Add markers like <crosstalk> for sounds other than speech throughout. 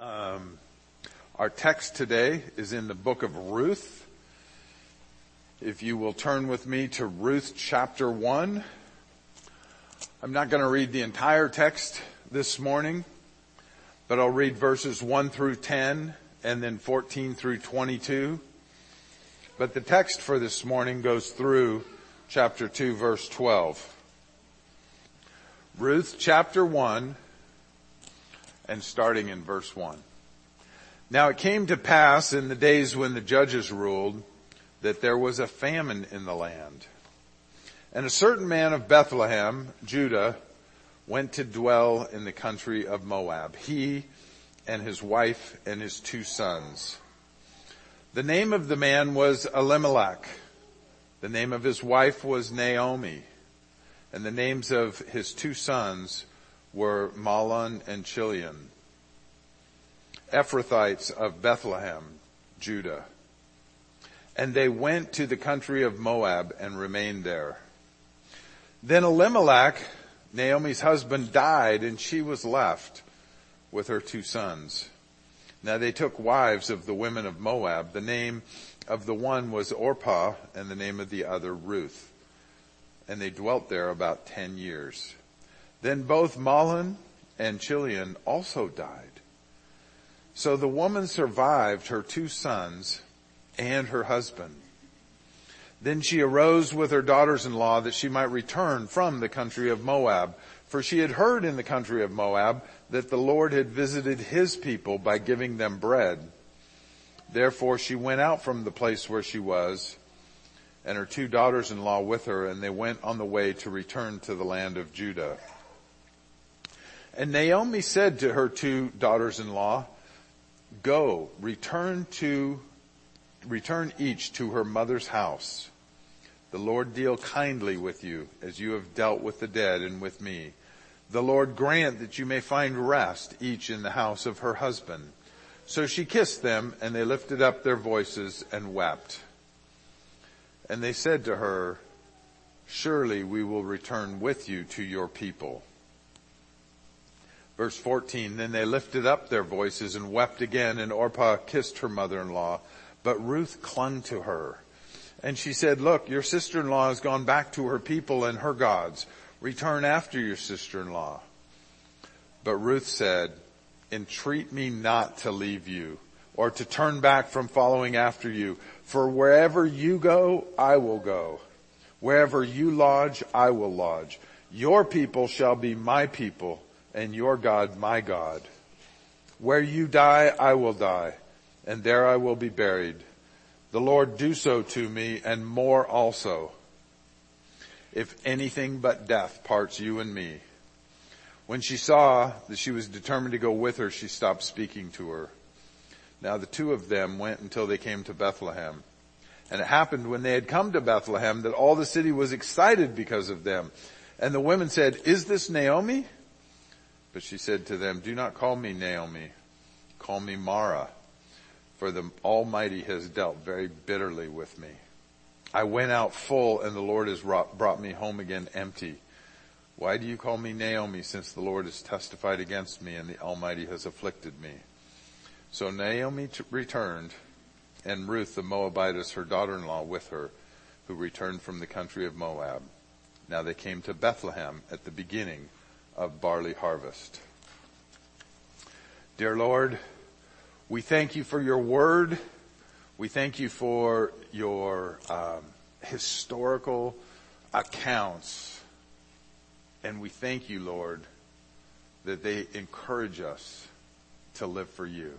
Um, our text today is in the book of Ruth. If you will turn with me to Ruth chapter 1. I'm not going to read the entire text this morning, but I'll read verses 1 through 10 and then 14 through 22. But the text for this morning goes through chapter 2 verse 12. Ruth chapter 1 and starting in verse 1. Now it came to pass in the days when the judges ruled that there was a famine in the land. And a certain man of Bethlehem, Judah, went to dwell in the country of Moab, he and his wife and his two sons. The name of the man was Elimelech. The name of his wife was Naomi. And the names of his two sons were Mahlon and Chilion, Ephrathites of Bethlehem, Judah. And they went to the country of Moab and remained there. Then Elimelech, Naomi's husband, died and she was left with her two sons. Now they took wives of the women of Moab. The name of the one was Orpah and the name of the other Ruth. And they dwelt there about ten years. Then both Mahlon and Chilion also died. So the woman survived her two sons and her husband. Then she arose with her daughters-in-law that she might return from the country of Moab. For she had heard in the country of Moab that the Lord had visited his people by giving them bread. Therefore she went out from the place where she was and her two daughters-in-law with her and they went on the way to return to the land of Judah. And Naomi said to her two daughters-in-law, go, return to, return each to her mother's house. The Lord deal kindly with you as you have dealt with the dead and with me. The Lord grant that you may find rest each in the house of her husband. So she kissed them and they lifted up their voices and wept. And they said to her, surely we will return with you to your people. Verse 14, then they lifted up their voices and wept again and Orpah kissed her mother-in-law, but Ruth clung to her. And she said, look, your sister-in-law has gone back to her people and her gods. Return after your sister-in-law. But Ruth said, entreat me not to leave you or to turn back from following after you. For wherever you go, I will go. Wherever you lodge, I will lodge. Your people shall be my people and your God my God. Where you die, I will die, and there I will be buried. The Lord do so to me, and more also, if anything but death parts you and me. When she saw that she was determined to go with her, she stopped speaking to her. Now the two of them went until they came to Bethlehem. And it happened when they had come to Bethlehem that all the city was excited because of them. And the women said, is this Naomi? But she said to them, do not call me Naomi. Call me Mara. For the Almighty has dealt very bitterly with me. I went out full and the Lord has brought me home again empty. Why do you call me Naomi since the Lord has testified against me and the Almighty has afflicted me? So Naomi t- returned and Ruth the Moabitess, her daughter-in-law with her, who returned from the country of Moab. Now they came to Bethlehem at the beginning of barley harvest. Dear Lord, we thank you for your word. We thank you for your um, historical accounts. And we thank you, Lord, that they encourage us to live for you.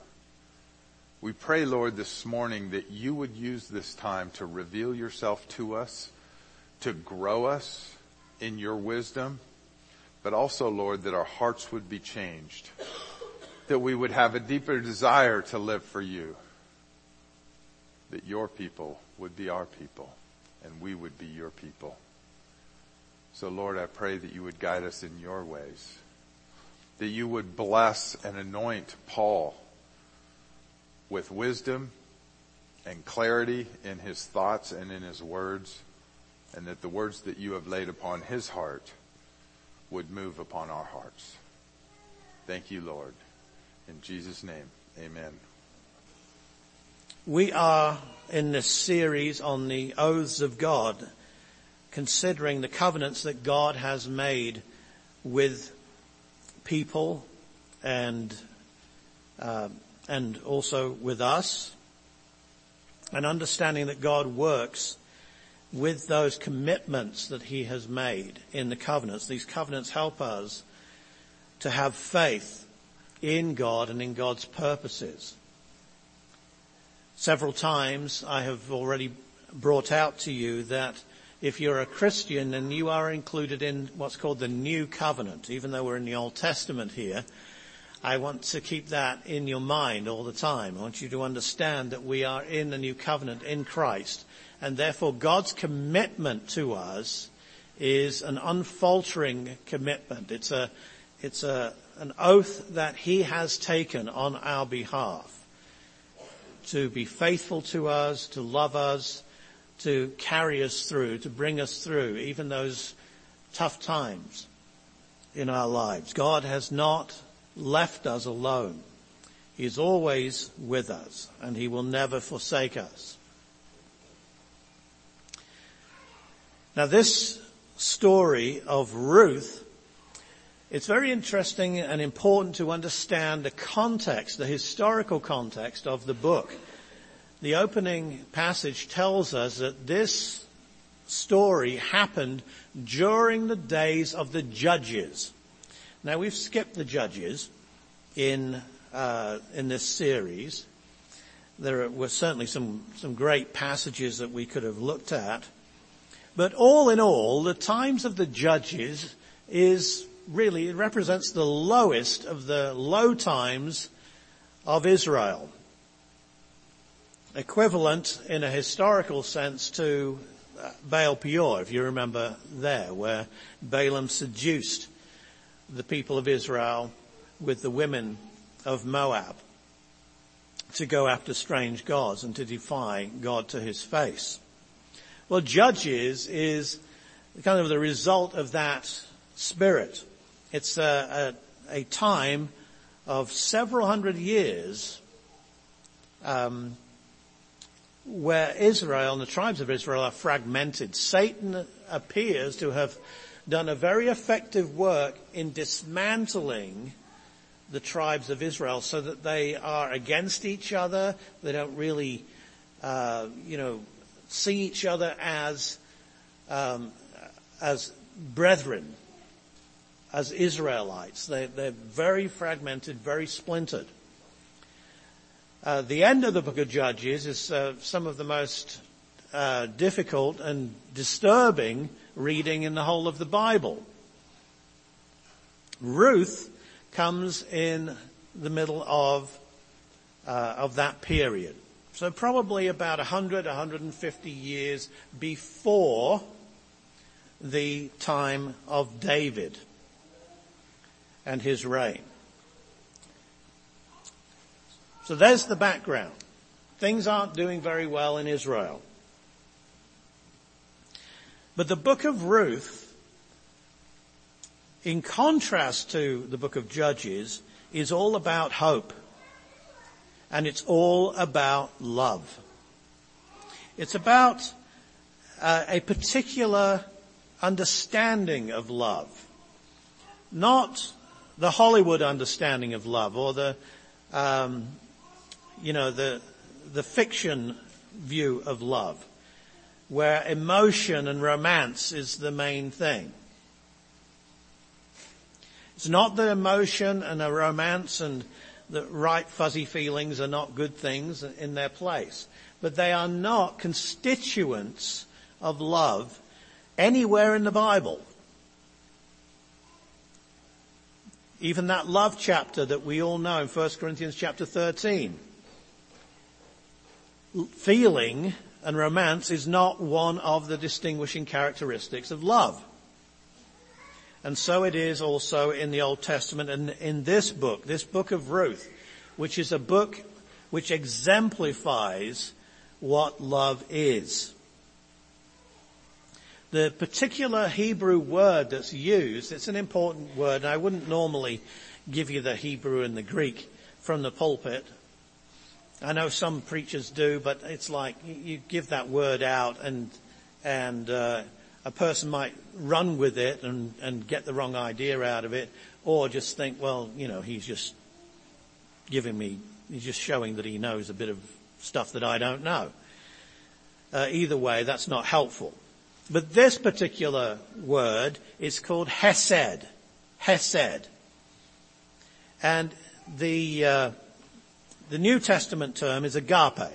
We pray, Lord, this morning that you would use this time to reveal yourself to us, to grow us in your wisdom, but also, Lord, that our hearts would be changed, that we would have a deeper desire to live for you, that your people would be our people and we would be your people. So Lord, I pray that you would guide us in your ways, that you would bless and anoint Paul with wisdom and clarity in his thoughts and in his words, and that the words that you have laid upon his heart would move upon our hearts. Thank you, Lord. In Jesus' name, amen. We are in this series on the oaths of God, considering the covenants that God has made with people and uh, and also with us, and understanding that God works with those commitments that He has made in the covenants. These covenants help us to have faith in God and in God's purposes. Several times I have already brought out to you that if you're a Christian and you are included in what's called the New Covenant, even though we're in the Old Testament here, I want to keep that in your mind all the time. I want you to understand that we are in the New Covenant in Christ and therefore God's commitment to us is an unfaltering commitment. It's a, it's a, an oath that He has taken on our behalf to be faithful to us, to love us, to carry us through, to bring us through even those tough times in our lives. God has not left us alone. He is always with us and he will never forsake us. Now this story of Ruth, it's very interesting and important to understand the context, the historical context of the book the opening passage tells us that this story happened during the days of the judges. Now we've skipped the judges in uh, in this series. There were certainly some some great passages that we could have looked at, but all in all, the times of the judges is really it represents the lowest of the low times of Israel equivalent in a historical sense to uh, Baal Peor, if you remember there, where Balaam seduced the people of Israel with the women of Moab to go after strange gods and to defy God to his face. Well, Judges is kind of the result of that spirit. It's a, a, a time of several hundred years um, where Israel and the tribes of Israel are fragmented. Satan appears to have done a very effective work in dismantling the tribes of Israel so that they are against each other. They don't really, uh, you know, see each other as, um, as brethren, as Israelites. They, they're very fragmented, very splintered. Uh, the end of the book of Judges is uh, some of the most uh, difficult and disturbing reading in the whole of the Bible. Ruth comes in the middle of uh, of that period, so probably about 100, 150 years before the time of David and his reign. So there's the background. Things aren't doing very well in Israel. But the book of Ruth, in contrast to the book of Judges, is all about hope. And it's all about love. It's about uh, a particular understanding of love. Not the Hollywood understanding of love or the um, you know, the, the fiction view of love, where emotion and romance is the main thing. It's not that emotion and a romance and the right fuzzy feelings are not good things in their place, but they are not constituents of love anywhere in the Bible. Even that love chapter that we all know in 1 Corinthians chapter 13 feeling and romance is not one of the distinguishing characteristics of love. And so it is also in the Old Testament and in this book, this book of Ruth, which is a book which exemplifies what love is. The particular Hebrew word that's used, it's an important word, and I wouldn't normally give you the Hebrew and the Greek from the pulpit. I know some preachers do, but it's like you give that word out and, and, uh, a person might run with it and, and get the wrong idea out of it, or just think, well, you know, he's just giving me, he's just showing that he knows a bit of stuff that I don't know. Uh, either way, that's not helpful. But this particular word is called hesed. Hesed. And the, uh, the New Testament term is agape.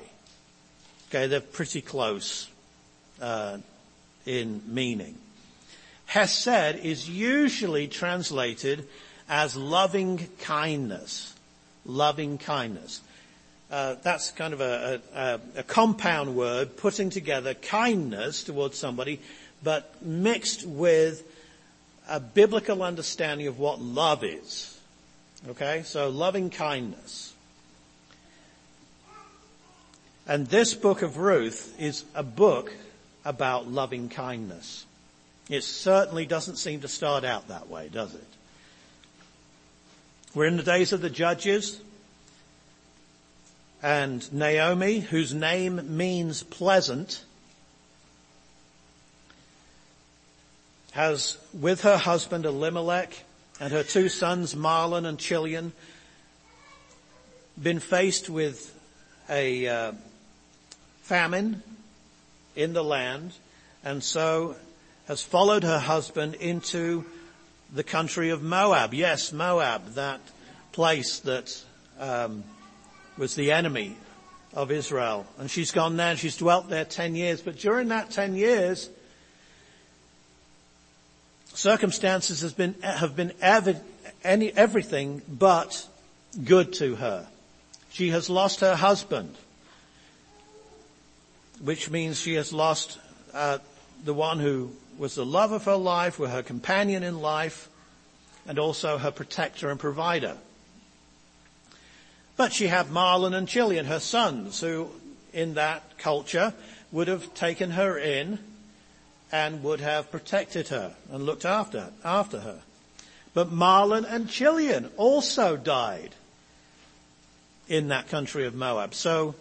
Okay, they're pretty close uh, in meaning. Hesed is usually translated as loving kindness. Loving kindness. Uh, that's kind of a, a, a, compound word, putting together kindness towards somebody, but mixed with a biblical understanding of what love is. Okay, so loving kindness. And this book of Ruth is a book about loving kindness. It certainly doesn't seem to start out that way, does it? We're in the days of the judges and Naomi, whose name means pleasant, has with her husband Elimelech and her two sons Mahlon and Chilion been faced with a uh, famine in the land and so has followed her husband into the country of Moab. Yes, Moab, that place that um, was the enemy of Israel. And she's gone there and she's dwelt there 10 years. But during that 10 years, circumstances has been, have been any, everything but good to her. She has lost her husband, which means she has lost uh, the one who was the love of her life, were her companion in life, and also her protector and provider. But she had Mahlon and Chilion, her sons, who in that culture would have taken her in and would have protected her and looked after, after her. But Mahlon and Chilion also died in that country of Moab. So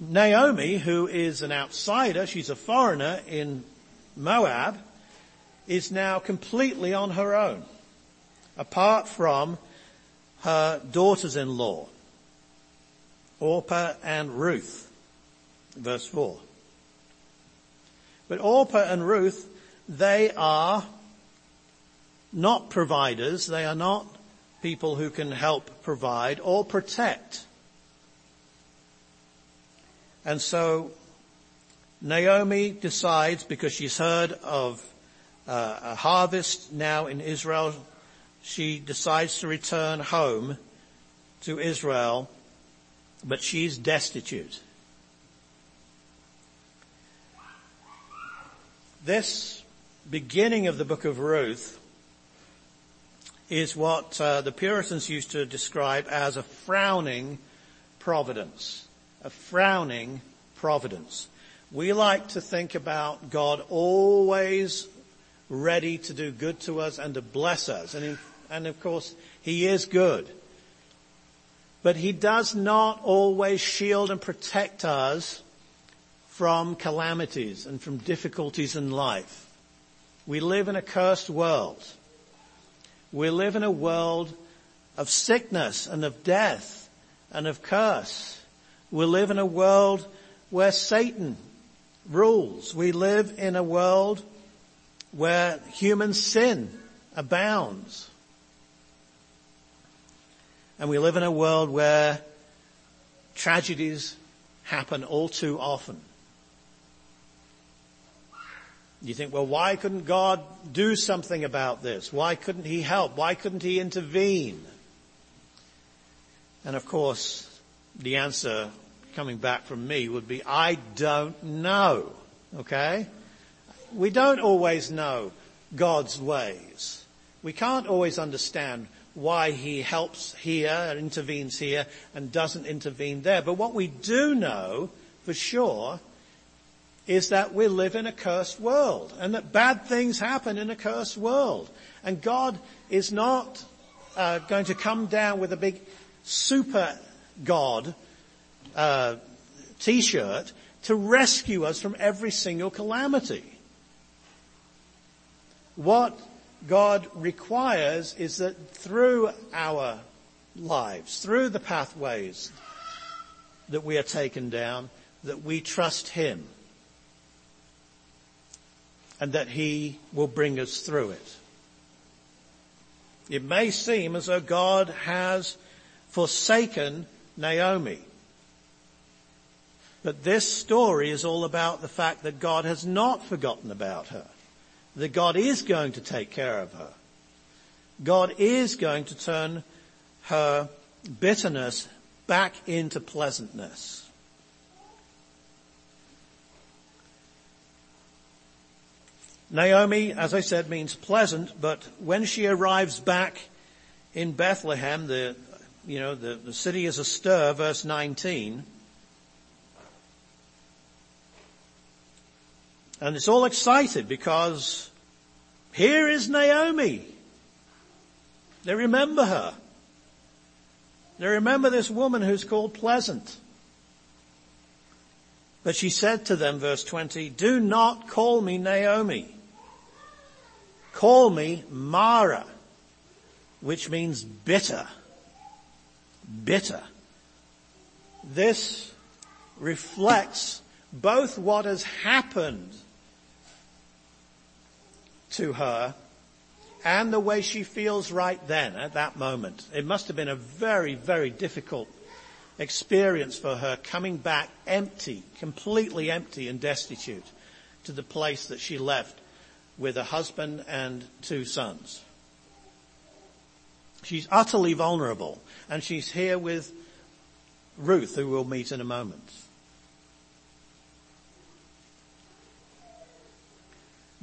Naomi, who is an outsider, she's a foreigner in Moab, is now completely on her own, apart from her daughters-in-law, Orpah and Ruth, verse 4. But Orpah and Ruth, they are not providers, they are not people who can help provide or protect. And so Naomi decides, because she's heard of uh, a harvest now in Israel, she decides to return home to Israel, but she's destitute. This beginning of the book of Ruth is what uh, the Puritans used to describe as a frowning providence. A frowning providence. We like to think about God always ready to do good to us and to bless us. And in and of course, He is good. But He does not always shield and protect us from calamities and from difficulties in life. We live in a cursed world. We live in a world of sickness and of death and of curse. We live in a world where Satan rules. We live in a world where human sin abounds. And we live in a world where tragedies happen all too often. You think, well, why couldn't God do something about this? Why couldn't He help? Why couldn't He intervene? And of course, the answer coming back from me would be, I don't know. Okay? We don't always know God's ways. We can't always understand why he helps here and intervenes here and doesn't intervene there. But what we do know for sure is that we live in a cursed world and that bad things happen in a cursed world. And God is not uh, going to come down with a big super God uh, t-shirt to rescue us from every single calamity. What God requires is that through our lives, through the pathways that we are taken down, that we trust Him and that He will bring us through it. It may seem as though God has forsaken Naomi. But this story is all about the fact that God has not forgotten about her. That God is going to take care of her. God is going to turn her bitterness back into pleasantness. Naomi, as I said, means pleasant, but when she arrives back in Bethlehem, the, you know, the, the city is astir, verse 19, and it's all excited because here is Naomi. They remember her. They remember this woman who's called pleasant. But she said to them, verse 20, do not call me Naomi. Call me Mara, which means bitter. Bitter. This reflects both what has happened to her and the way she feels right then at that moment. It must have been a very, very difficult experience for her coming back empty, completely empty and destitute to the place that she left with a husband and two sons. She's utterly vulnerable and she's here with Ruth who we'll meet in a moment.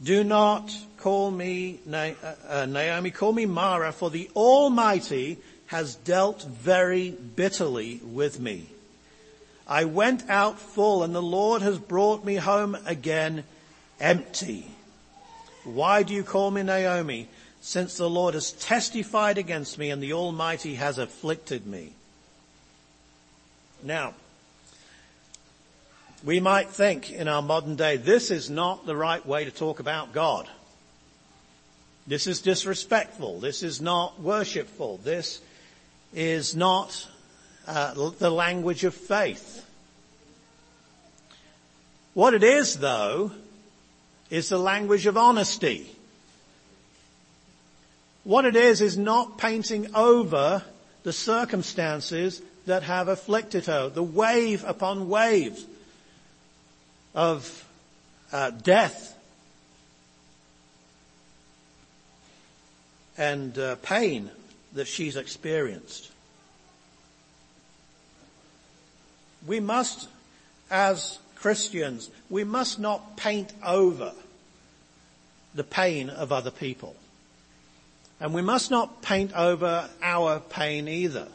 Do not call me uh, uh, Naomi, call me Mara, for the Almighty has dealt very bitterly with me. I went out full and the Lord has brought me home again empty. Why do you call me Naomi? Since the Lord has testified against me and the Almighty has afflicted me. Now, we might think in our modern day, this is not the right way to talk about God. This is disrespectful. This is not worshipful. This is not uh, the language of faith. What it is though is the language of honesty. What it is is not painting over the circumstances that have afflicted her, the wave upon wave of uh, death and uh, pain that she's experienced. We must, as Christians, we must not paint over the pain of other people. And we must not paint over our pain either.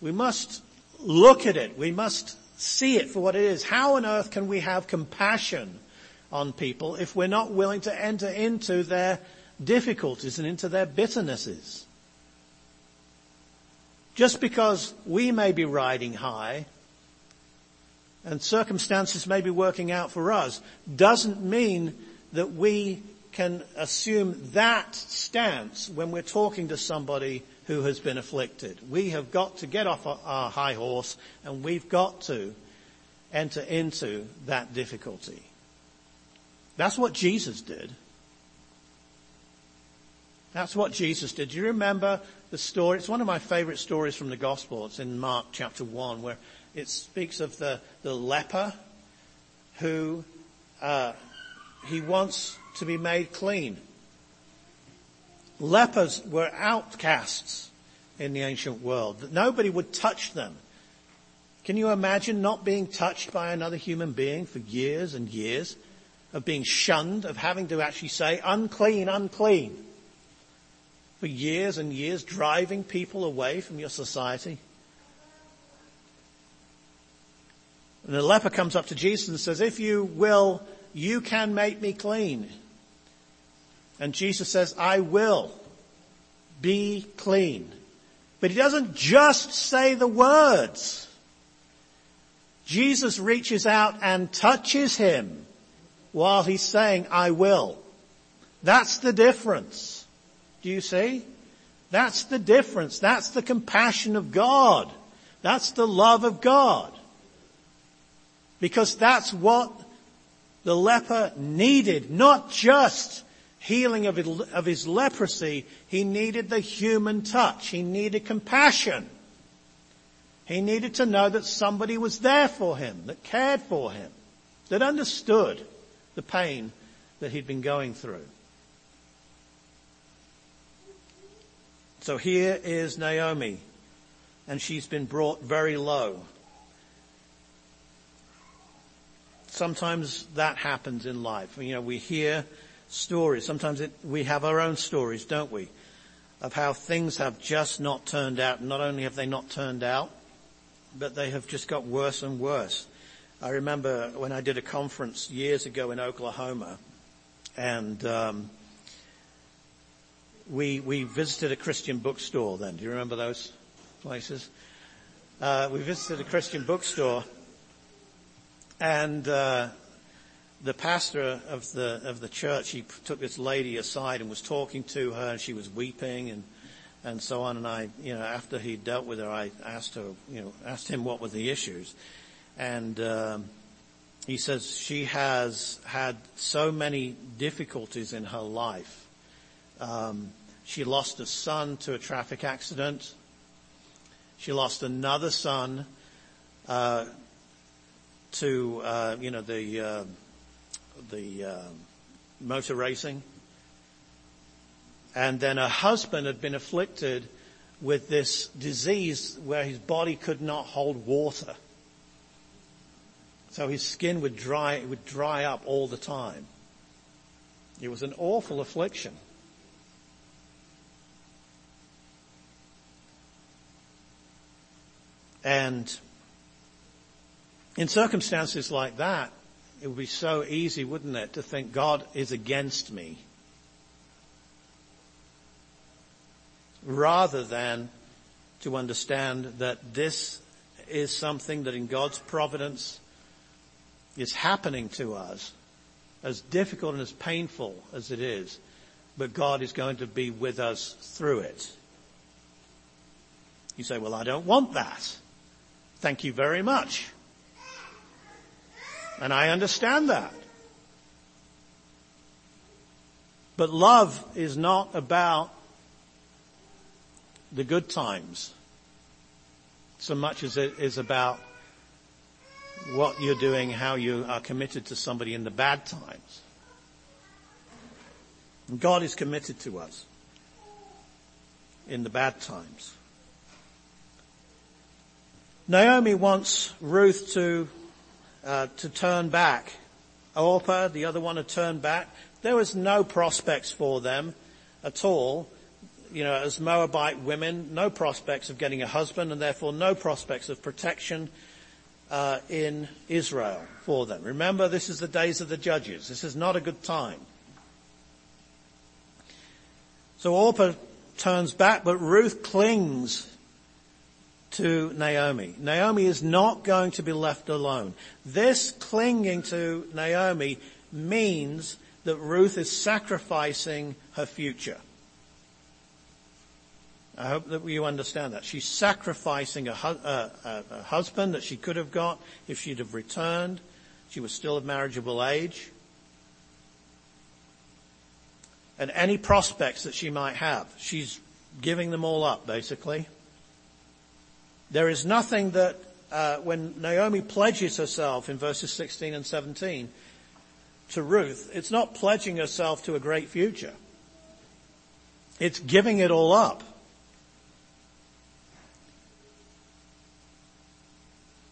We must look at it. We must see it for what it is. How on earth can we have compassion on people if we're not willing to enter into their difficulties and into their bitternesses? Just because we may be riding high and circumstances may be working out for us doesn't mean that we can assume that stance when we're talking to somebody who has been afflicted. We have got to get off our high horse and we've got to enter into that difficulty. That's what Jesus did. That's what Jesus did. Do you remember the story? It's one of my favorite stories from the gospel. It's in Mark chapter 1 where it speaks of the, the leper who uh, he wants to be made clean. Lepers were outcasts in the ancient world. That nobody would touch them. Can you imagine not being touched by another human being for years and years? Of being shunned, of having to actually say, unclean, unclean. For years and years, driving people away from your society. And the leper comes up to Jesus and says, if you will, you can make me clean. And Jesus says, I will be clean. But he doesn't just say the words. Jesus reaches out and touches him while he's saying, I will. That's the difference. Do you see? That's the difference. That's the compassion of God. That's the love of God. Because that's what the leper needed, not just healing of his, leprosy, he needed the human touch. He needed compassion. He needed to know that somebody was there for him, that cared for him, that understood the pain that he'd been going through. So here is Naomi, and she's been brought very low. Sometimes that happens in life. You know, we hear stories. Sometimes it, we have our own stories, don't we? Of how things have just not turned out. Not only have they not turned out, but they have just got worse and worse. I remember when I did a conference years ago in Oklahoma, and um, we we visited a Christian bookstore. Then, do you remember those places? Uh, we visited a Christian bookstore, and uh, the pastor of the of the church he took this lady aside and was talking to her and she was weeping and and so on. And I you know after he dealt with her I asked her you know asked him what were the issues. And um, he says she has had so many difficulties in her life. Um, she lost a son to a traffic accident. She lost another son uh, to uh, you know the uh, the uh, motor racing. And then her husband had been afflicted with this disease where his body could not hold water. So his skin would dry, it would dry up all the time. It was an awful affliction. And in circumstances like that, it would be so easy, wouldn't it, to think God is against me. Rather than to understand that this is something that in God's providence is happening to us, as difficult and as painful as it is, but God is going to be with us through it. You say, well, I don't want that. Thank you very much. And I understand that. But love is not about the good times so much as it is about what you're doing, how you are committed to somebody in the bad times. And God is committed to us in the bad times. Naomi wants Ruth to uh, to turn back. Orpah, the other one, had turned back. There was no prospects for them at all. You know, as Moabite women, no prospects of getting a husband and therefore no prospects of protection uh, in Israel for them. Remember, this is the days of the judges. This is not a good time. So Orpah turns back, but Ruth clings to Naomi. Naomi is not going to be left alone. This clinging to Naomi means that Ruth is sacrificing her future. I hope that you understand that. She's sacrificing a, a, uh, uh, a, husband that she could have got if she'd have returned. She was still of marriageable age. And any prospects that she might have, she's giving them all up, basically. There is nothing that, uh, when Naomi pledges herself in verses 16 and 17 to Ruth, it's not pledging herself to a great future. It's giving it all up.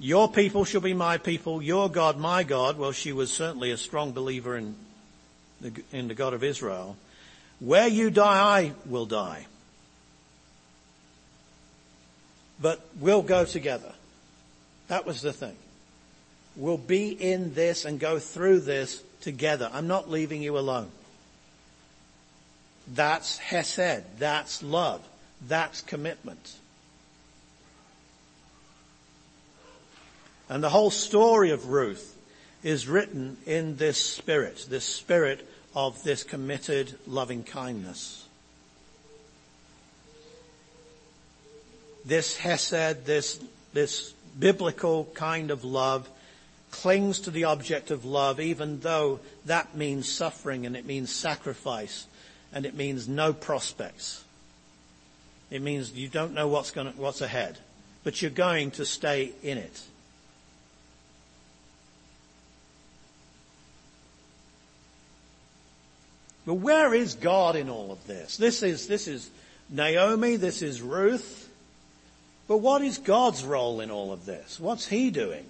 Your people shall be my people, your God my God. Well, she was certainly a strong believer in the, in the God of Israel. Where you die, I will die but we'll go together. That was the thing. We'll be in this and go through this together. I'm not leaving you alone. That's Hesed. That's love. That's commitment. And the whole story of Ruth is written in this spirit, this spirit of this committed loving kindness. This hesed, this, this biblical kind of love clings to the object of love even though that means suffering and it means sacrifice and it means no prospects. It means you don't know what's going to, what's ahead, but you're going to stay in it. But where is God in all of this? This is, this is Naomi, this is Ruth. But what is God's role in all of this? What's He doing?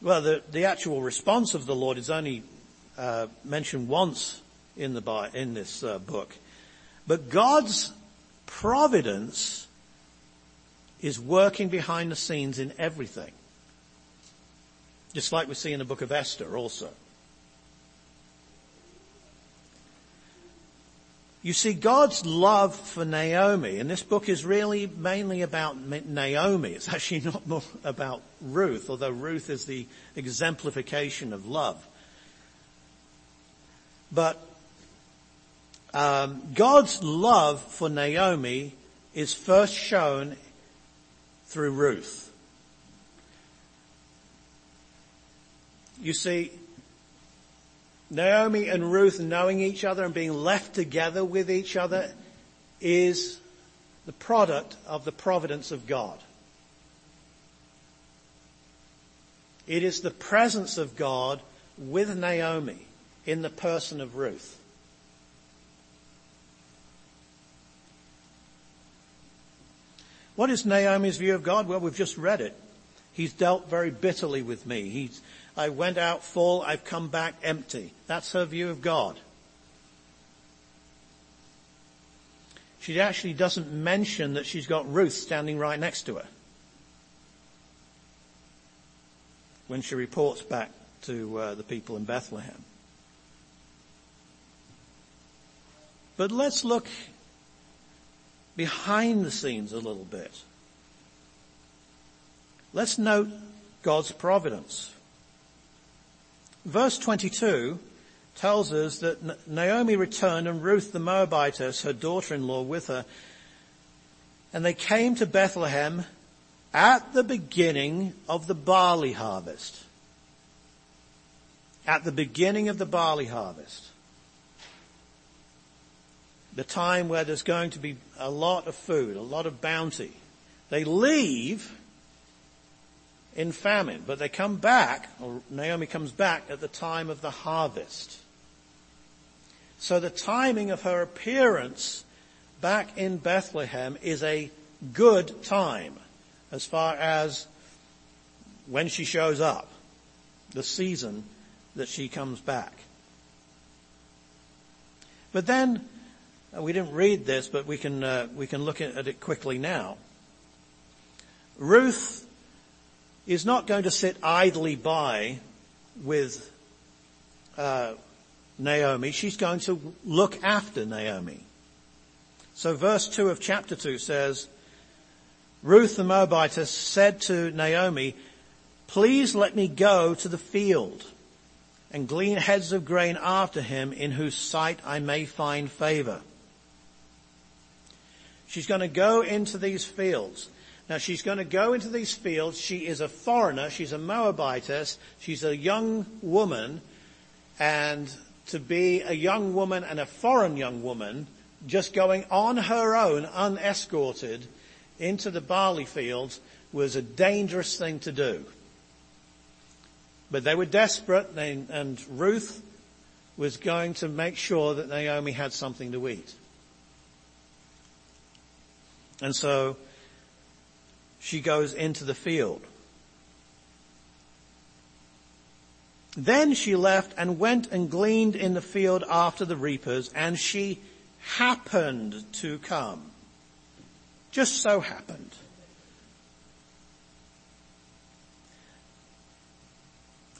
Well, the, the actual response of the Lord is only uh, mentioned once in the in this uh, book, but God's providence is working behind the scenes in everything, just like we see in the book of Esther also. You see, God's love for Naomi, and this book is really mainly about Naomi. It's <laughs> actually not more about Ruth, although Ruth is the exemplification of love. But um, God's love for Naomi is first shown through Ruth. You see, Naomi and Ruth knowing each other and being left together with each other is the product of the providence of God. It is the presence of God with Naomi in the person of Ruth. What is Naomi's view of God? Well, we've just read it. He's dealt very bitterly with me. He's, I went out full, I've come back empty. That's her view of God. She actually doesn't mention that she's got Ruth standing right next to her. When she reports back to uh, the people in Bethlehem. But let's look behind the scenes a little bit. Let's note God's providence. Verse 22 tells us that Naomi returned and Ruth the Moabitess, her daughter-in-law, with her. And they came to Bethlehem at the beginning of the barley harvest. At the beginning of the barley harvest. The time where there's going to be a lot of food, a lot of bounty. They leave in famine, but they come back, or Naomi comes back at the time of the harvest. So the timing of her appearance back in Bethlehem is a good time as far as when she shows up, the season that she comes back. But then, uh, we didn't read this, but we can, uh, we can look at it quickly now. Ruth is not going to sit idly by with uh, Naomi. She's going to look after Naomi. So verse 2 of chapter 2 says, Ruth the Moabitess said to Naomi, please let me go to the field and glean heads of grain after him in whose sight I may find favor. She's going to go into these fields. Now she's going to go into these fields. She is a foreigner. She's a Moabitess. She's a young woman. And to be a young woman and a foreign young woman, just going on her own, unescorted, into the barley fields was a dangerous thing to do. But they were desperate and Ruth was going to make sure that Naomi had something to eat. And so she goes into the field. Then she left and went and gleaned in the field after the reapers, and she happened to come. Just so happened.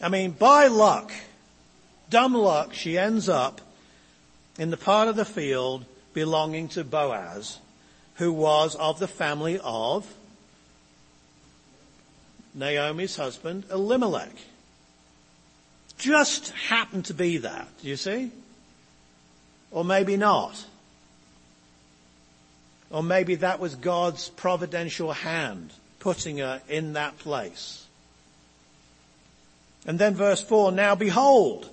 I mean, by luck, dumb luck, she ends up in the part of the field belonging to Boaz, who was of the family of Naomi's husband, Elimelech. Just happened to be that, do you see? Or maybe not. Or maybe that was God's providential hand putting her in that place. And then verse 4, now behold.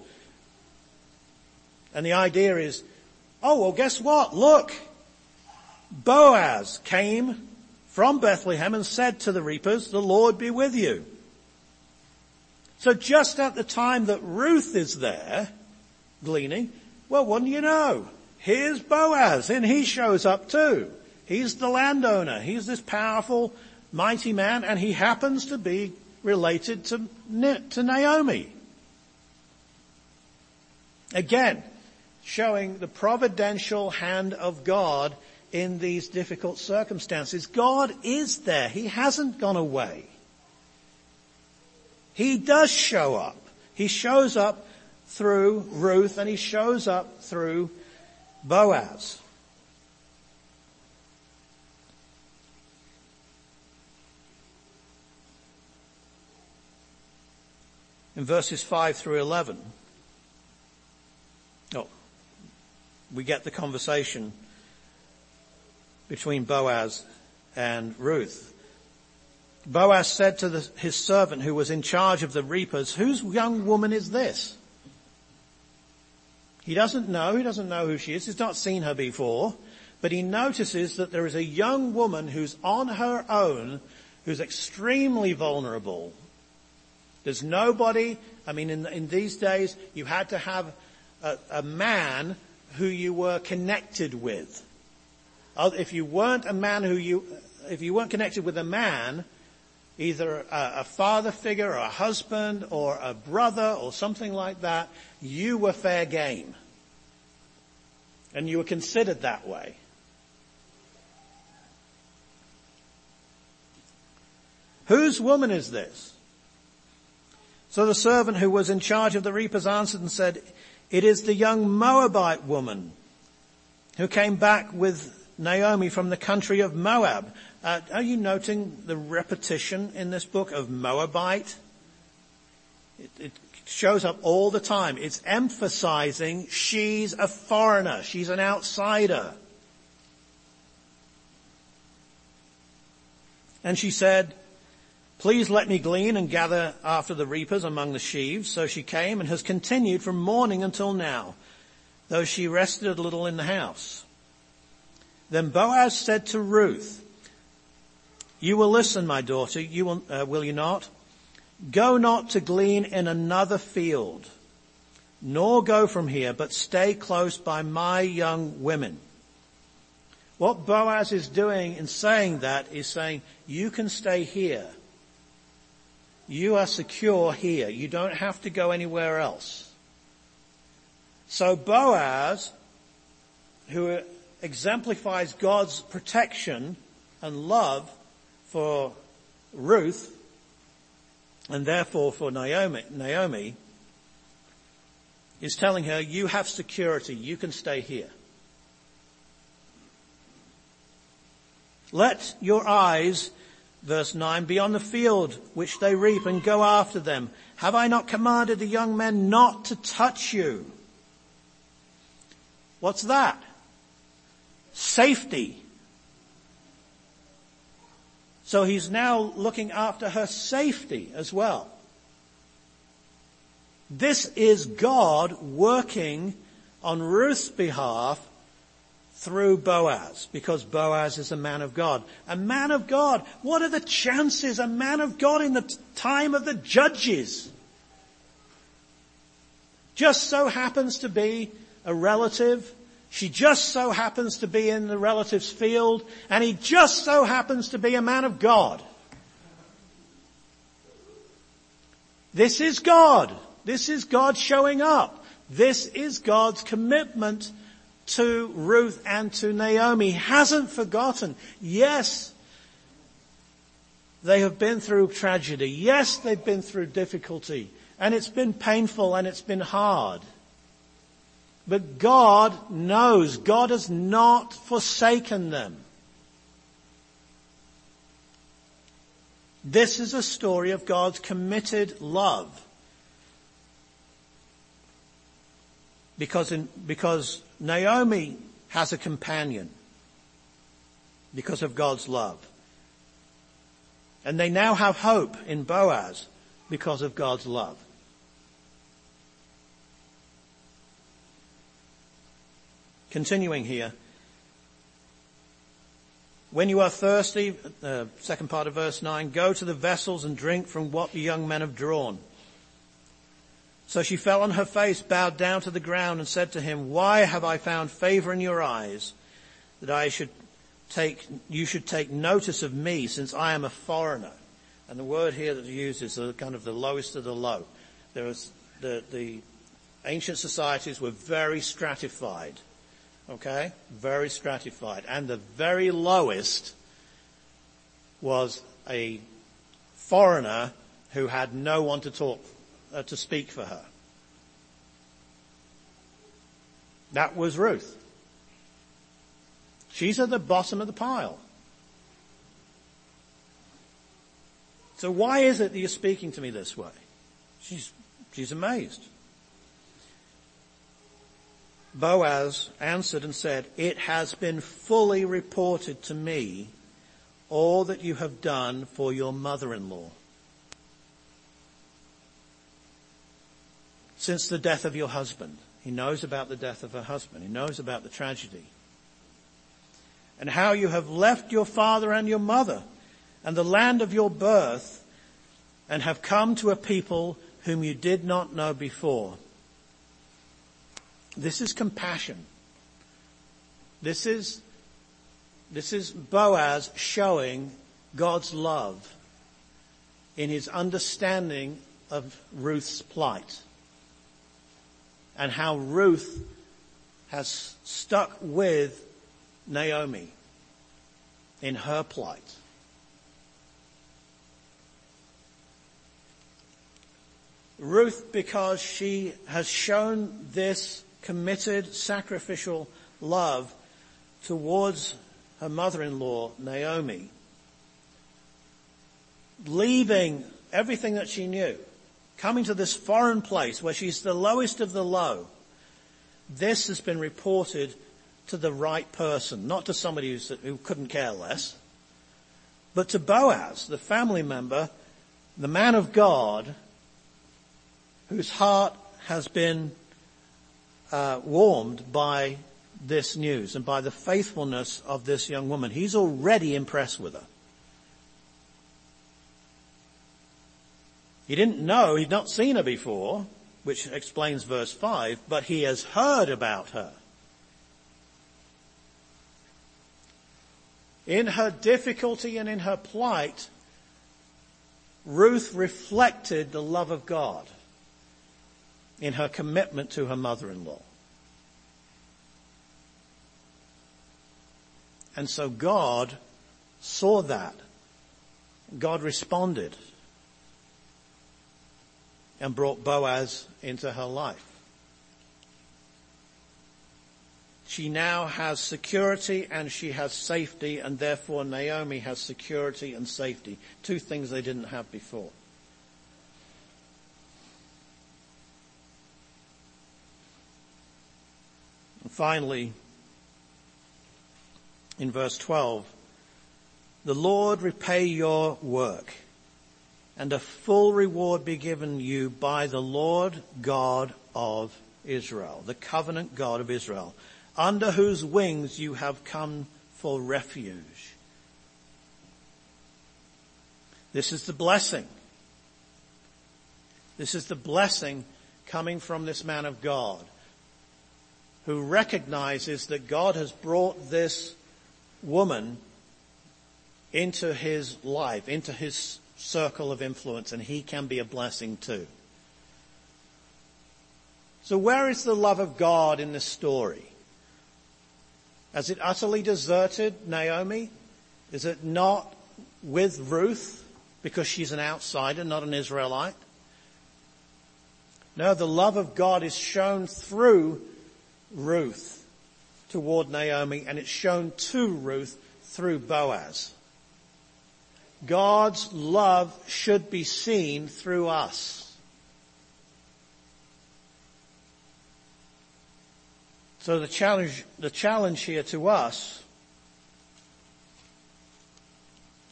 And the idea is, oh, well, guess what? Look, Boaz came from Bethlehem and said to the reapers, the Lord be with you. So just at the time that Ruth is there, gleaning, well, wouldn't you know? Here's Boaz, and he shows up too. He's the landowner. He's this powerful, mighty man, and he happens to be related to, to Naomi. Again, showing the providential hand of God in these difficult circumstances. God is there. He hasn't gone away. He does show up. He shows up through Ruth and he shows up through Boaz. In verses 5 through 11, oh, we get the conversation between Boaz and Ruth. Boaz said to the, his servant who was in charge of the reapers, whose young woman is this? He doesn't know, he doesn't know who she is, he's not seen her before, but he notices that there is a young woman who's on her own, who's extremely vulnerable. There's nobody, I mean in, in these days, you had to have a, a man who you were connected with. If you weren't a man who you, if you weren't connected with a man, either a, a father figure or a husband or a brother or something like that, you were fair game. And you were considered that way. Whose woman is this? So the servant who was in charge of the reapers answered and said, it is the young Moabite woman who came back with Naomi from the country of Moab. Uh, are you noting the repetition in this book of Moabite? It, it shows up all the time. It's emphasizing she's a foreigner. She's an outsider. And she said, please let me glean and gather after the reapers among the sheaves. So she came and has continued from morning until now, though she rested a little in the house. Then Boaz said to Ruth, you will listen, my daughter, you will, uh, will you not? Go not to glean in another field, nor go from here, but stay close by my young women. What Boaz is doing in saying that is saying, you can stay here. You are secure here. You don't have to go anywhere else. So Boaz, who exemplifies God's protection and love, for Ruth and therefore for Naomi, Naomi is telling her, you have security, you can stay here. Let your eyes, verse 9, be on the field which they reap and go after them. Have I not commanded the young men not to touch you? What's that? Safety. So he's now looking after her safety as well. This is God working on Ruth's behalf through Boaz, because Boaz is a man of God. A man of God. What are the chances a man of God in the time of the judges just so happens to be a relative she just so happens to be in the relative's field and he just so happens to be a man of God. This is God. This is God showing up. This is God's commitment to Ruth and to Naomi. He hasn't forgotten. Yes, they have been through tragedy. Yes, they've been through difficulty. And it's been painful and it's been hard. But God knows. God has not forsaken them. This is a story of God's committed love. Because, in, because Naomi has a companion because of God's love. And they now have hope in Boaz because of God's love. Continuing here. When you are thirsty, uh, second part of verse 9, go to the vessels and drink from what the young men have drawn. So she fell on her face, bowed down to the ground and said to him, why have I found favor in your eyes that I should take, you should take notice of me since I am a foreigner? And the word here that is used is the kind of the lowest of the low. The, the ancient societies were very stratified. Okay? Very stratified. And the very lowest was a foreigner who had no one to talk uh, to speak for her. That was Ruth. She's at the bottom of the pile. So why is it that you're speaking to me this way? She's, she's amazed. Boaz answered and said, it has been fully reported to me all that you have done for your mother-in-law. since the death of your husband. He knows about the death of her husband. He knows about the tragedy. And how you have left your father and your mother and the land of your birth and have come to a people whom you did not know before. This is compassion. This is, this is Boaz showing God's love in his understanding of Ruth's plight and how Ruth has stuck with Naomi in her plight. Ruth, because she has shown this committed sacrificial love towards her mother-in-law, Naomi, leaving everything that she knew, coming to this foreign place where she's the lowest of the low, this has been reported to the right person, not to somebody who couldn't care less, but to Boaz, the family member, the man of God, whose heart has been uh, warmed by this news and by the faithfulness of this young woman. He's already impressed with her. He didn't know, he'd not seen her before, which explains verse 5, but he has heard about her. In her difficulty and in her plight, Ruth reflected the love of God in her commitment to her mother-in-law. And so God saw that. God responded and brought Boaz into her life. She now has security and she has safety and therefore Naomi has security and safety. Two things they didn't have before. And finally, in verse 12, the Lord repay your work and a full reward be given you by the Lord God of Israel, the covenant God of Israel, under whose wings you have come for refuge. This is the blessing. This is the blessing coming from this man of God who recognizes that God has brought this woman into his life, into his circle of influence and he can be a blessing too. So where is the love of God in this story? Has it utterly deserted Naomi? Is it not with Ruth because she's an outsider, not an Israelite? No, the love of God is shown through Ruth toward Naomi and it's shown to Ruth through Boaz. God's love should be seen through us. So the challenge, the challenge here to us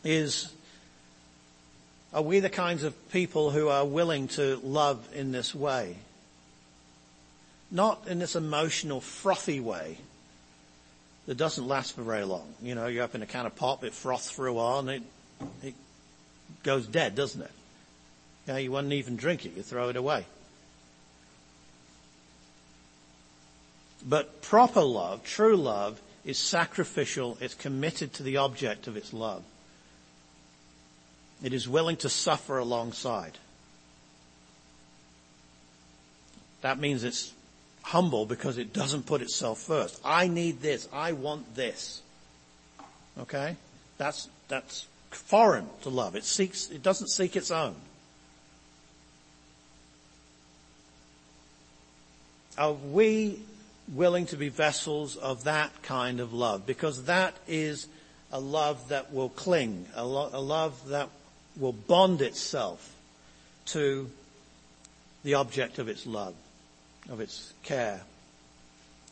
is, are we the kinds of people who are willing to love in this way? Not in this emotional, frothy way that doesn't last for very long. You know, you open a can of pop, it froths for a while, and it, it goes dead, doesn't it? Know, you wouldn't even drink it, you throw it away. But proper love, true love, is sacrificial, it's committed to the object of its love. It is willing to suffer alongside. That means it's humble because it doesn't put itself first. I need this. I want this. Okay? That's, that's foreign to love. It seeks, it doesn't seek its own. Are we willing to be vessels of that kind of love? Because that is a love that will cling, a, lo- a love that will bond itself to the object of its love, of its care.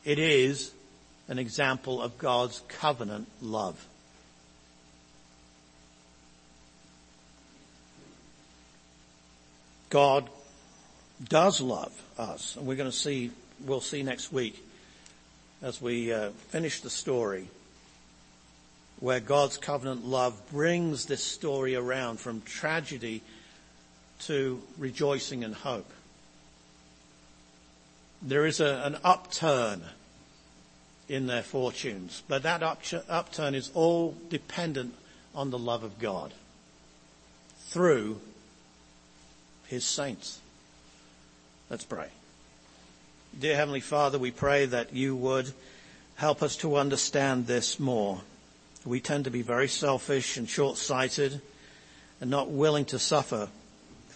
It is an example of God's covenant love. God does love us, and we're going to see, we'll see next week as we uh, finish the story where God's covenant love brings this story around from tragedy to rejoicing and hope. There is a, an upturn in their fortunes, but that upturn is all dependent on the love of God through his saints. Let's pray. Dear Heavenly Father, we pray that you would help us to understand this more. We tend to be very selfish and short-sighted and not willing to suffer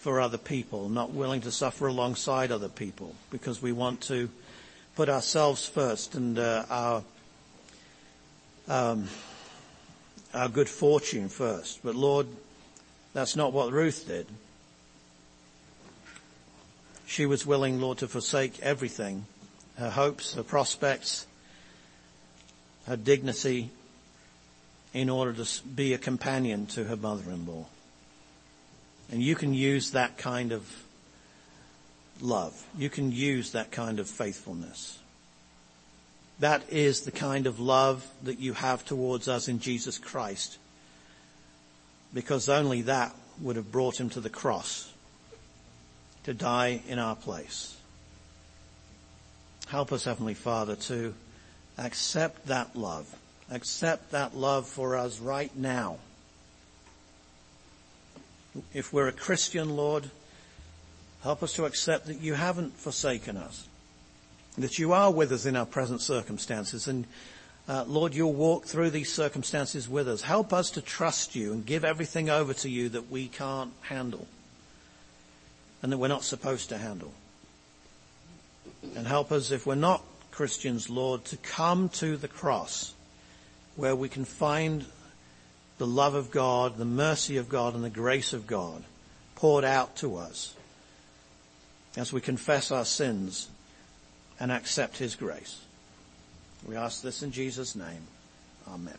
for other people, not willing to suffer alongside other people because we want to put ourselves first and uh, our um, our good fortune first. But Lord, that's not what Ruth did. She was willing, Lord, to forsake everything, her hopes, her prospects, her dignity, in order to be a companion to her mother-in-law. And you can use that kind of love. You can use that kind of faithfulness. That is the kind of love that you have towards us in Jesus Christ. Because only that would have brought him to the cross to die in our place. Help us, Heavenly Father, to accept that love accept that love for us right now. If we're a Christian, Lord, help us to accept that you haven't forsaken us, that you are with us in our present circumstances, and uh, Lord, you'll walk through these circumstances with us. Help us to trust you and give everything over to you that we can't handle and that we're not supposed to handle. And help us, if we're not Christians, Lord, to come to the cross where we can find the love of God, the mercy of God, and the grace of God poured out to us as we confess our sins and accept His grace. We ask this in Jesus' name. Amen.